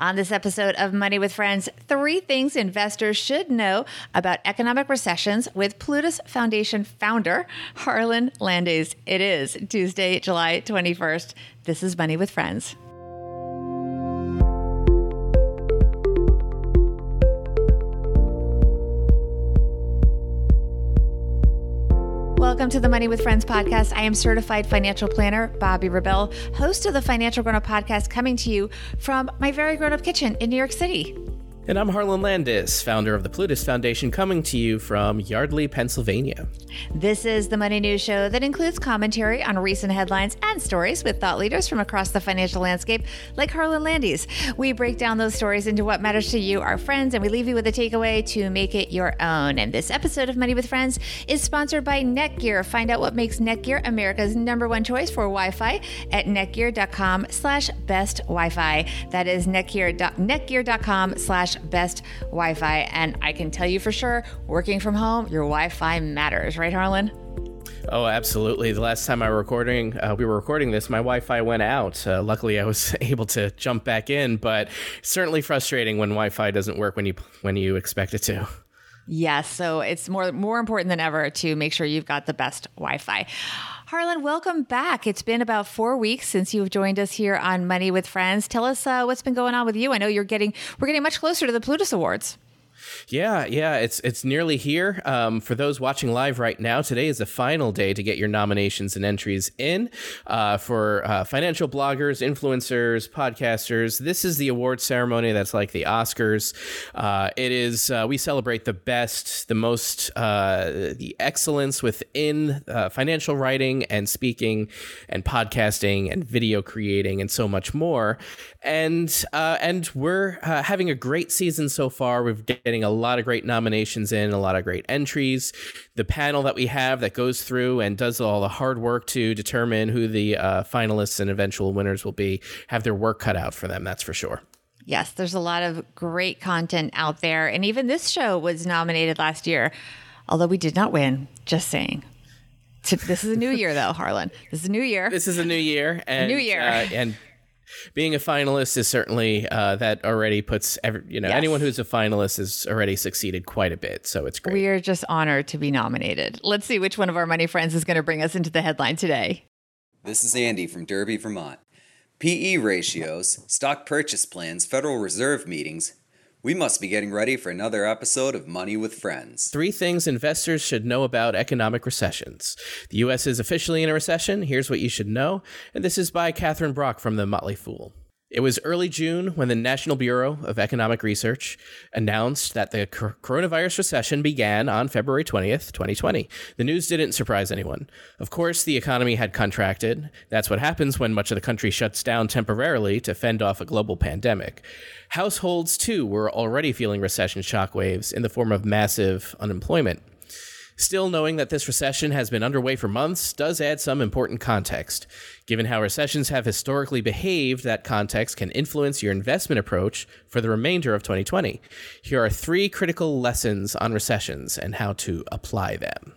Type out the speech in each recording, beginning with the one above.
On this episode of Money with Friends, three things investors should know about economic recessions with Plutus Foundation founder Harlan Landes. It is Tuesday, July 21st. This is Money with Friends. Welcome to the Money with Friends podcast. I am certified financial planner Bobbi Rebell, host of the Financial Grown Up podcast, coming to you from my very grown up kitchen in New York City. And I'm Harlan Landes, founder of the Plutus Foundation, coming to you from Yardley, Pennsylvania. This is the Money News Show that includes commentary on recent headlines and stories with thought leaders from across the financial landscape, like Harlan Landes. We break down those stories into what matters to you, our friends, and we leave you with a takeaway to make it your own. And this episode of Money with Friends is sponsored by Netgear. Find out what makes Netgear America's number one choice for Wi-Fi at netgear.com slash best Wi-Fi. That is netgear, netgear.com slash best Wi Fi. And I can tell you for sure, working from home, your Wi Fi matters, right, Harlan? Oh, absolutely. The last time I were recording, uh, we were recording this, my Wi-Fi went out. Uh, luckily, I was able to jump back in, but certainly frustrating when Wi-Fi doesn't work when you when you expect it to. Yes, so it's more more important than ever to make sure you've got the best Wi-Fi. Harlan, welcome back. It's been about four weeks since you've joined us here on Money with Friends. Tell us uh, what's been going on with you. I know you're getting we're getting much closer to the Plutus Awards. Yeah, yeah, it's it's nearly here. Um, for those watching live right now, today is the final day to get your nominations and entries in uh, for uh, financial bloggers, influencers, podcasters. This is the award ceremony that's like the Oscars. Uh, it is uh, we celebrate the best, the most, uh, the excellence within uh, financial writing and speaking and podcasting and video creating and so much more. And and we're having a great season so far. We've getting a lot of great nominations in, a lot of great entries. The panel that we have that goes through and does all the hard work to determine who the uh, finalists and eventual winners will be have their work cut out for them. That's for sure. Yes, there's a lot of great content out there. And even this show was nominated last year, although we did not win. Just saying. This is a new year, though, Harlan. This is a new year. This is a new year. And, new year. Uh, and being a finalist is certainly uh, that already puts every, you know yes. anyone who's a finalist has already succeeded quite a bit so it's great. We are just honored to be nominated. Let's see which one of our money friends is going to bring us into the headline today. This is andy from derby vermont. Pe ratios stock purchase plans federal reserve meetings we must be getting ready for another episode of Money with Friends. Three things investors should know about economic recessions. The U.S. is officially in a recession. Here's what you should know. And this is by Catherine Brock from The Motley Fool. It was early June when the National Bureau of Economic Research announced that the coronavirus recession began on February 20th, 2020. The news didn't surprise anyone. Of course, the economy had contracted. That's what happens when much of the country shuts down temporarily to fend off a global pandemic. Households, too, were already feeling recession shockwaves in the form of massive unemployment. Still, knowing that this recession has been underway for months does add some important context. Given how recessions have historically behaved, that context can influence your investment approach for the remainder of 2020. Here are three critical lessons on recessions and how to apply them.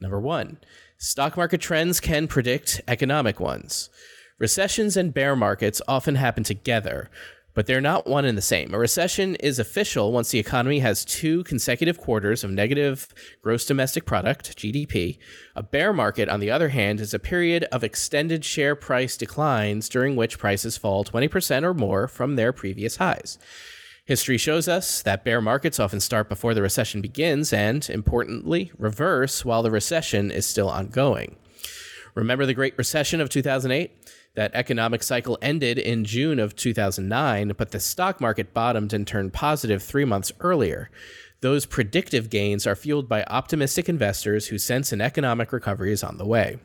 Number one, stock market trends can predict economic ones. Recessions and bear markets often happen together, but they're not one and the same. A recession is official once the economy has two consecutive quarters of negative gross domestic product, GDP. A bear market, on the other hand, is a period of extended share price declines during which prices fall 20% or more from their previous highs. History shows us that bear markets often start before the recession begins and, importantly, reverse while the recession is still ongoing. Remember the Great Recession of 2008? That economic cycle ended in June of 2009, but the stock market bottomed and turned positive three months earlier. Those predictive gains are fueled by optimistic investors who sense an economic recovery is on the way.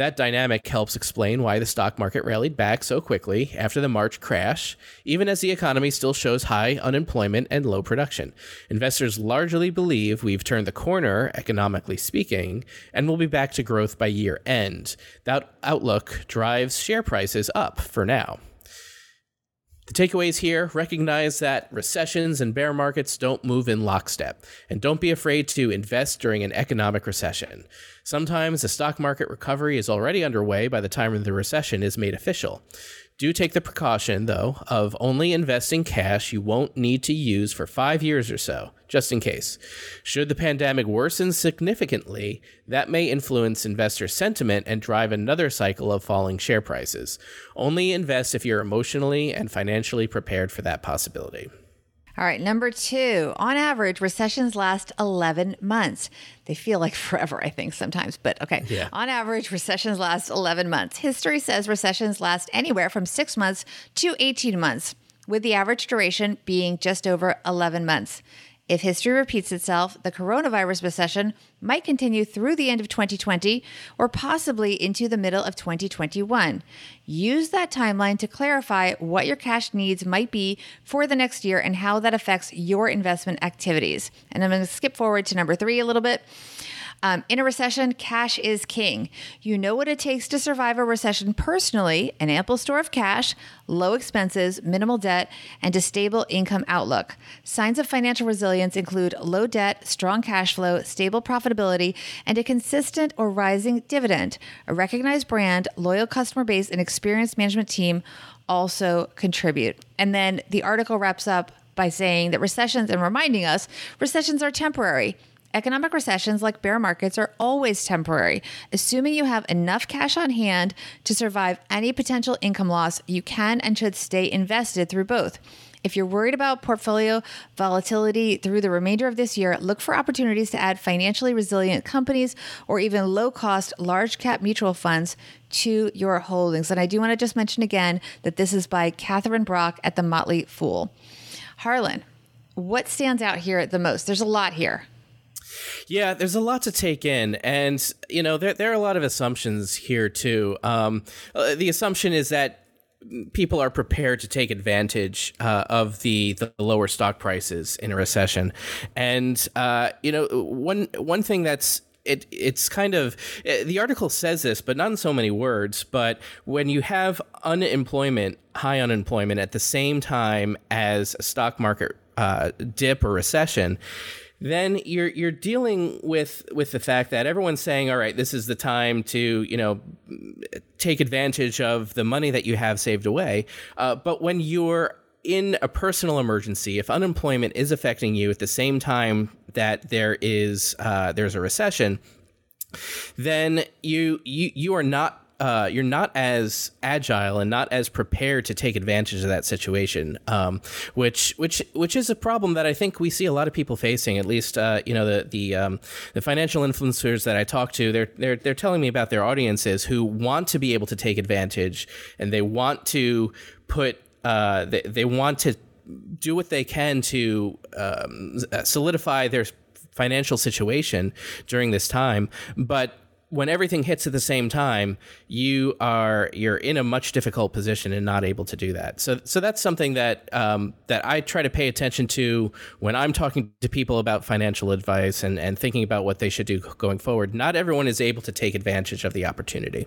That dynamic helps explain why the stock market rallied back so quickly after the March crash, even as the economy still shows high unemployment and low production. Investors largely believe we've turned the corner, economically speaking, and will be back to growth by year end. That outlook drives share prices up for now. The takeaways here recognize that recessions and bear markets don't move in lockstep, and don't be afraid to invest during an economic recession. Sometimes the stock market recovery is already underway by the time the recession is made official. Do take the precaution, though, of only investing cash you won't need to use for five years or so, just in case. Should the pandemic worsen significantly, that may influence investor sentiment and drive another cycle of falling share prices. Only invest if you're emotionally and financially prepared for that possibility. All right, number two. On average, recessions last 11 months. They feel like forever, I think, sometimes, but okay. Yeah. On average, recessions last 11 months. History says recessions last anywhere from six months to 18 months, with the average duration being just over 11 months. If history repeats itself, the coronavirus recession might continue through the end of 2020 or possibly into the middle of 2021. Use that timeline to clarify what your cash needs might be for the next year and how that affects your investment activities. And I'm going to skip forward to number three a little bit. Um, in a recession, cash is king. You know what it takes to survive a recession personally an ample store of cash, low expenses, minimal debt, and a stable income outlook. Signs of financial resilience include low debt, strong cash flow, stable profitability, and a consistent or rising dividend. A recognized brand, loyal customer base, and experienced management team also contribute. And then the article wraps up by saying that recessions and reminding us recessions are temporary. Economic recessions, like bear markets, are always temporary. Assuming you have enough cash on hand to survive any potential income loss, you can and should stay invested through both. If you're worried about portfolio volatility through the remainder of this year, look for opportunities to add financially resilient companies or even low cost, large cap mutual funds to your holdings. And I do want to just mention again that this is by Catherine Brock at the Motley Fool. Harlan, what stands out here the most? There's a lot here. Yeah, there's a lot to take in, and you know there there are a lot of assumptions here too. Um, uh, the assumption is that people are prepared to take advantage uh, of the the lower stock prices in a recession, and uh, you know one one thing that's it it's kind of uh, the article says this, but not in so many words. But when you have unemployment, high unemployment at the same time as a stock market uh, dip or recession, then you're you're dealing with with the fact that everyone's saying, all right, this is the time to you know take advantage of the money that you have saved away. Uh, but when you're in a personal emergency, if unemployment is affecting you at the same time that there is uh, there's a recession, then you you you are not uh, you're not as agile and not as prepared to take advantage of that situation, um, which which which is a problem that I think we see a lot of people facing. At least, uh, you know, the the um, the financial influencers that I talk to, they're they're they're telling me about their audiences who want to be able to take advantage and they want to put uh, they they want to do what they can to um, solidify their financial situation during this time, but when everything hits at the same time, you are you're in a much difficult position and not able to do that. So so that's something that um, that I try to pay attention to when I'm talking to people about financial advice and and thinking about what they should do going forward. Not everyone is able to take advantage of the opportunity.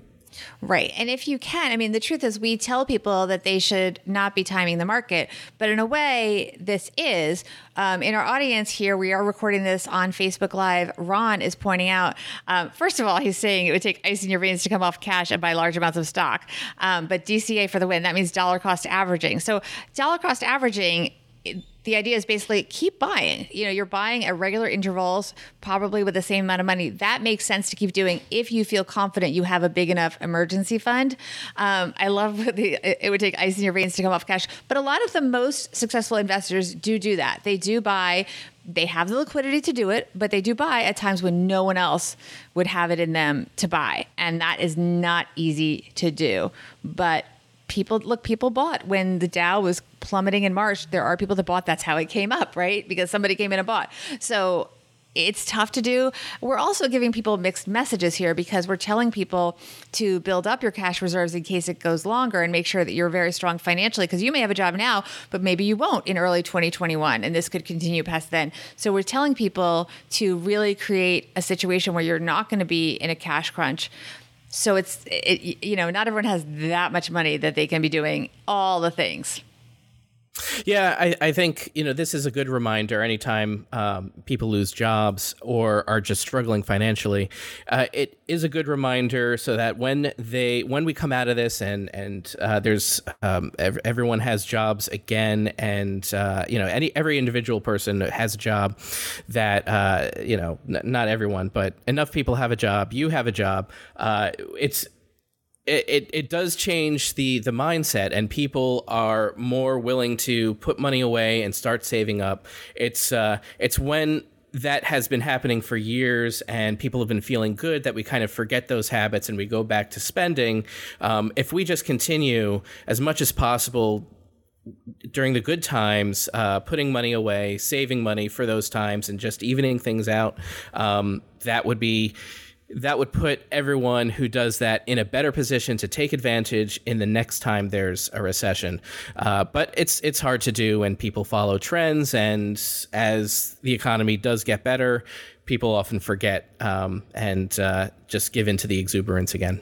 Right. And if you can, I mean, the truth is, we tell people that they should not be timing the market, but in a way, this is. Um, in our audience here, we are recording this on Facebook Live. Ron is pointing out, um, first of all, he's saying it would take ice in your veins to come off cash and buy large amounts of stock. Um, but DCA for the win, that means dollar cost averaging. So, dollar cost averaging the idea is basically keep buying. You know, you're buying at regular intervals, probably with the same amount of money. That makes sense to keep doing if you feel confident you have a big enough emergency fund. Um, I love the, it would take ice in your veins to come off cash, but a lot of the most successful investors do do that. They do buy. They have the liquidity to do it, but they do buy at times when no one else would have it in them to buy. And that is not easy to do. But people look people bought. When the dow was plummeting in march there are people that bought. That's how it came up right? Because somebody came in and bought. So it's tough to do. We're also giving people mixed messages here because we're telling people to build up your cash reserves in case it goes longer and make sure that you're very strong financially because you may have a job now, but maybe you won't in early 2021 and this could continue past then. So we're telling people to really create a situation where you're not going to be in a cash crunch so it's it, you know not everyone has that much money that they can be doing all the things. Yeah, I, I think you know this is a good reminder. Anytime um, people lose jobs or are just struggling financially, uh, it is a good reminder so that when they when we come out of this and and uh, there's um, ev- everyone has jobs again, and uh, you know any every individual person has a job. That uh, you know n- not everyone, but enough people have a job. You have a job. Uh, it's it, it, it does change the the mindset and people are more willing to put money away and start saving up. It's uh it's when that has been happening for years and people have been feeling good that we kind of forget those habits and we go back to spending. Um, if we just continue as much as possible during the good times, uh, putting money away, saving money for those times, and just evening things out, um, that would be that would put everyone who does that in a better position to take advantage in the next time there's a recession. Uh, but it's it's hard to do when people follow trends, and as the economy does get better, people often forget um, and uh, just give in to the exuberance again.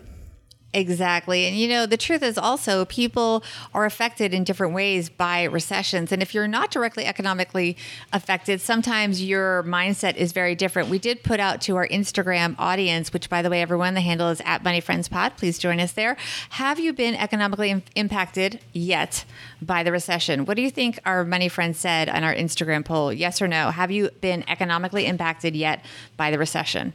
Exactly. And you know, the truth is also people are affected in different ways by recessions. And if you're not directly economically affected, sometimes your mindset is very different. We did put out to our Instagram audience, which by the way, everyone, the handle is at Money Friends Pod. Please join us there. Have you been economically Im- impacted yet by the recession? What do you think our Money Friends said on our Instagram poll? Yes or no? Have you been economically impacted yet by the recession?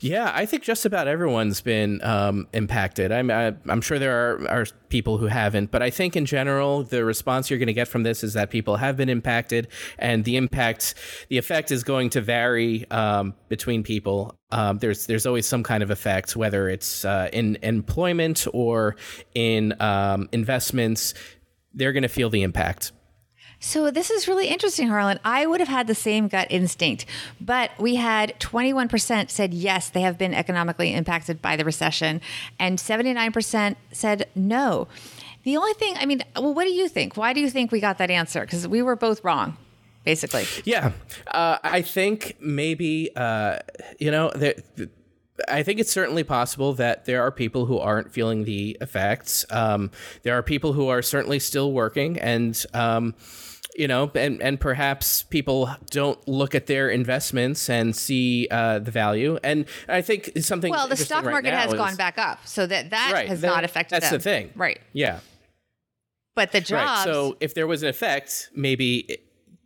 Yeah, I think just about everyone's been um, impacted. I'm I, am i am sure there are, are people who haven't, but I think in general the response you're going to get from this is that people have been impacted, and the impact, the effect is going to vary um, between people. Um, there's there's always some kind of effect, whether it's uh, in employment or in um, investments. They're going to feel the impact. So this is really interesting, Harlan. I would have had the same gut instinct, but we had 21% said yes, they have been economically impacted by the recession, and 79% said no. The only thing, I mean, well, what do you think? Why do you think we got that answer? Because we were both wrong basically. Yeah, uh, I think maybe uh, you know there. I think it's certainly possible that there are people who aren't feeling the effects. Um, there are people who are certainly still working, and um, you know, and and perhaps people don't look at their investments and see uh, the value. And I think something. Well, the stock market right has is, gone back up, so that that right, has that, not affected. That. That's them. the thing, right? Yeah. But the jobs. Right. So if there was an effect, maybe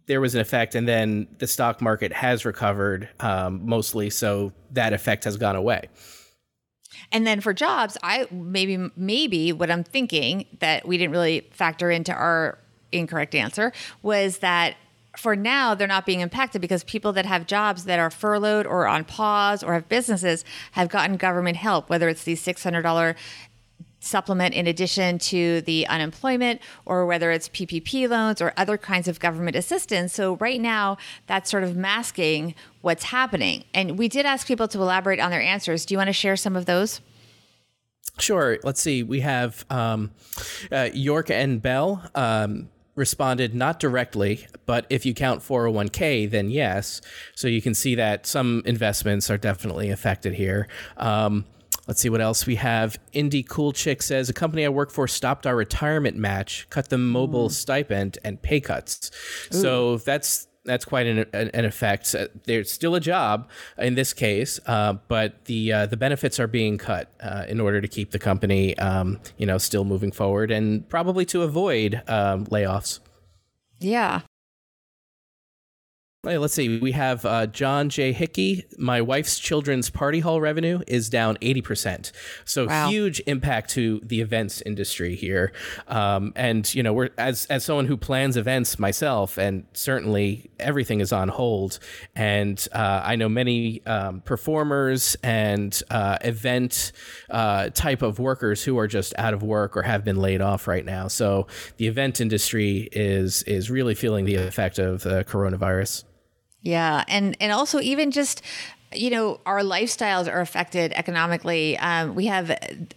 there was an effect, and then the stock market has recovered um, mostly, so that effect has gone away. And then for jobs, I maybe maybe what I'm thinking that we didn't really factor into our incorrect answer was that for now they're not being impacted because people that have jobs that are furloughed or on pause or have businesses have gotten government help whether it's the $600 supplement in addition to the unemployment or whether it's PPP loans or other kinds of government assistance. So right now that's sort of masking what's happening. And we did ask people to elaborate on their answers. Do you want to share some of those? Sure. Let's see. We have um, uh, York and Bell. Um, responded not directly, but if you count 401k, then yes. So you can see that some investments are definitely affected here. Um, let's see what else we have. Indie Cool Chick says a company I work for stopped our retirement match, cut the mobile mm. stipend, and pay cuts. Ooh. So that's that's quite an, an, effect. There's still a job in this case, uh, but the uh, the benefits are being cut uh, in order to keep the company, um, you know, still moving forward and probably to avoid um, layoffs. Yeah, let's see. We have uh, John J. Hickey. My wife's children's party hall revenue is down 80%. So wow. huge impact to the events industry here. Um, and, you know, we're as, as someone who plans events myself, and certainly everything is on hold. And uh, I know many um, performers and uh, event uh, type of workers who are just out of work or have been laid off right now. So the event industry is is really feeling the effect of the coronavirus. Yeah, and and also even just you know, our lifestyles are affected economically. Um, we have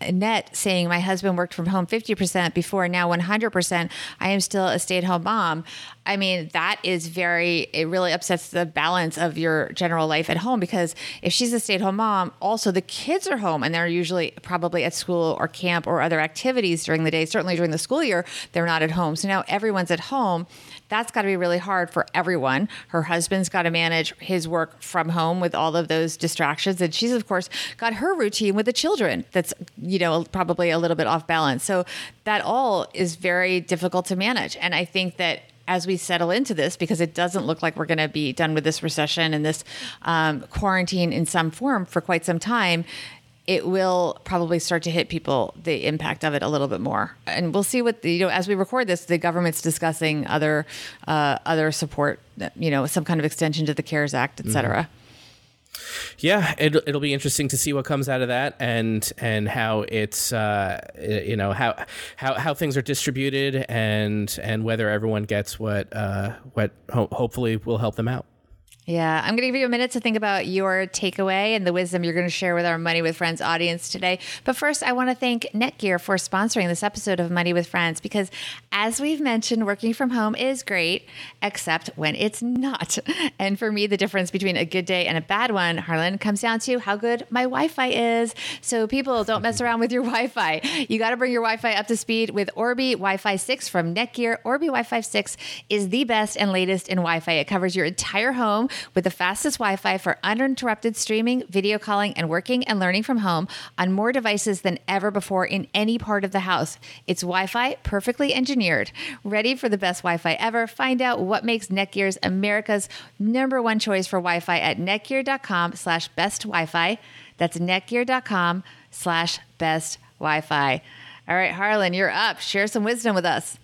Net saying, My husband worked from home 50% before, now 100%. I am still a stay at home mom. I mean, that is very, it really upsets the balance of your general life at home because if she's a stay at home mom, also the kids are home and they're usually probably at school or camp or other activities during the day. Certainly during the school year, they're not at home. So now everyone's at home. That's got to be really hard for everyone. Her husband's got to manage his work from home with all of those distractions. And she's, of course, got her routine with the children that's, you know, probably a little bit off balance. So that all is very difficult to manage. And I think that as we settle into this, because it doesn't look like we're going to be done with this recession and this um, quarantine in some form for quite some time, it will probably start to hit people the impact of it a little bit more and we'll see what the, you know as we record this the government's discussing other uh, other support you know some kind of extension to the cares act et cetera mm-hmm. Yeah, it'll, it'll be interesting to see what comes out of that, and and how it's uh, you know how how how things are distributed, and and whether everyone gets what uh, what ho- hopefully will help them out. Yeah, I'm going to give you a minute to think about your takeaway and the wisdom you're going to share with our Money with Friends audience today. But first, I want to thank Netgear for sponsoring this episode of Money with Friends because, as we've mentioned, working from home is great, except when it's not. And for me, the difference between a good day and a bad one, Harlan, comes down to how good my Wi Fi is. So, people, don't mess around with your Wi Fi. You got to bring your Wi Fi up to speed with Orbi Wi Fi 6 from Netgear. Orbi Wi Fi 6 is the best and latest in Wi Fi, it covers your entire home with the fastest Wi Fi for uninterrupted streaming, video calling, and working and learning from home on more devices than ever before in any part of the house. It's Wi Fi perfectly engineered. Ready for the best Wi Fi ever? Find out what makes Netgears America's number one choice for Wi Fi at netgear.com slash best Wi Fi. That's netgear.com slash best Wi Fi. All right, Harlan, you're up. Share some wisdom with us.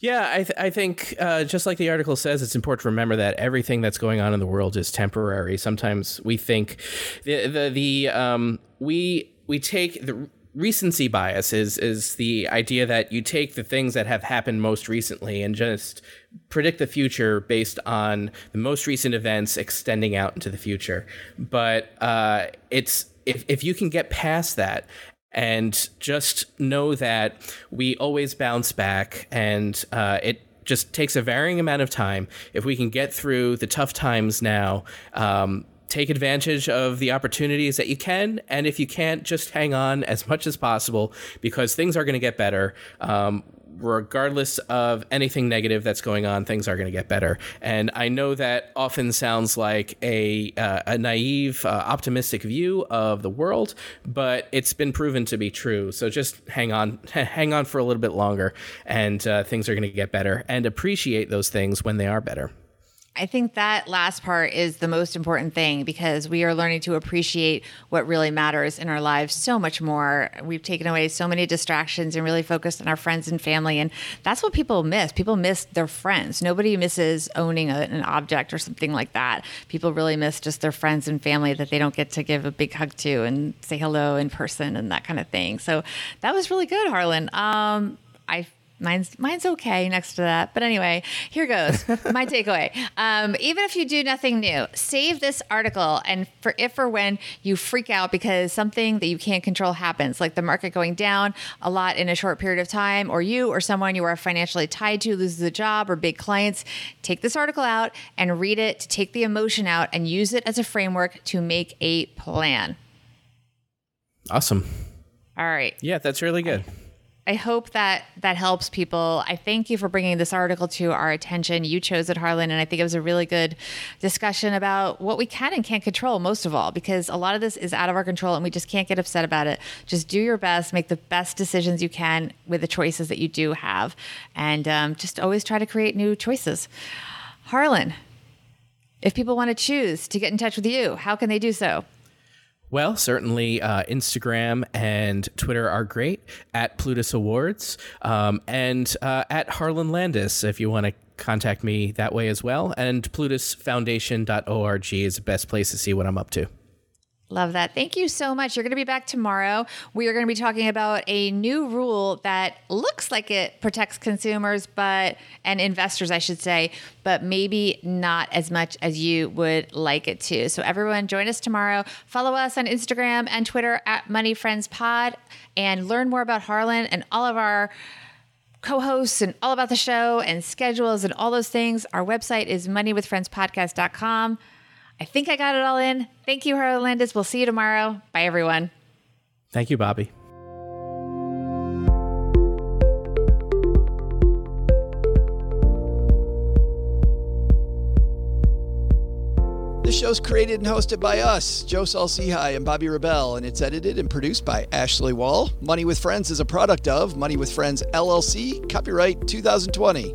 Yeah, I, th- I think uh, just like the article says, it's important to remember that everything that's going on in the world is temporary. Sometimes we think the the, the um, we we take the recency bias is is the idea that you take the things that have happened most recently and just predict the future based on the most recent events extending out into the future. But uh, it's if if you can get past that and just know that we always bounce back and uh, it just takes a varying amount of time. If we can get through the tough times now um, take advantage of the opportunities that you can and if you can't just hang on as much as possible because things are going to get better. Um, regardless of anything negative that's going on, things are going to get better. And I know that often sounds like a uh, a naive, uh, optimistic view of the world, but it's been proven to be true. So just hang on, hang on for a little bit longer, and uh, things are going to get better. And appreciate those things when they are better. I think that last part is the most important thing because we are learning to appreciate what really matters in our lives so much more. We've taken away so many distractions and really focused on our friends and family. And that's what people miss. People miss their friends. Nobody misses owning a, an object or something like that. People really miss just their friends and family that they don't get to give a big hug to and say hello in person and that kind of thing. So that was really good, Harlan. Um, I Mine's mine's okay next to that. But anyway, here goes. My takeaway. Um, even if you do nothing new, save this article and for if or when you freak out because something that you can't control happens, like the market going down a lot in a short period of time, or you or someone you are financially tied to loses a job or big clients, take this article out and read it to take the emotion out and use it as a framework to make a plan. Awesome. All right. Yeah, that's really good. I hope that that helps people. I thank you for bringing this article to our attention. You chose it, Harlan, and I think it was a really good discussion about what we can and can't control, most of all, because a lot of this is out of our control and we just can't get upset about it. Just do your best, make the best decisions you can with the choices that you do have, and um, just always try to create new choices. Harlan, if people want to choose to get in touch with you, how can they do so? Well, certainly uh, Instagram and Twitter are great at Plutus Awards um, and uh, at Harlan Landes if you want to contact me that way as well. And PlutusFoundation.org is the best place to see what I'm up to. Love that. Thank you so much. You're going to be back tomorrow. We are going to be talking about a new rule that looks like it protects consumers, but and investors, I should say, but maybe not as much as you would like it to. So everyone, join us tomorrow. Follow us on Instagram and Twitter at Money Friends Pod, and learn more about Harlan and all of our co-hosts and all about the show and schedules and all those things. Our website is moneywithfriendspodcast.com. I think I got it all in. Thank you, Harlan Landes. We'll see you tomorrow. Bye, everyone. Thank you, Bobbi. This show's created and hosted by us, Joe Saul-Sehy and Bobbi Rebell, and it's edited and produced by Ashley Wall. Money with Friends is a product of Money with Friends LLC, copyright 2020.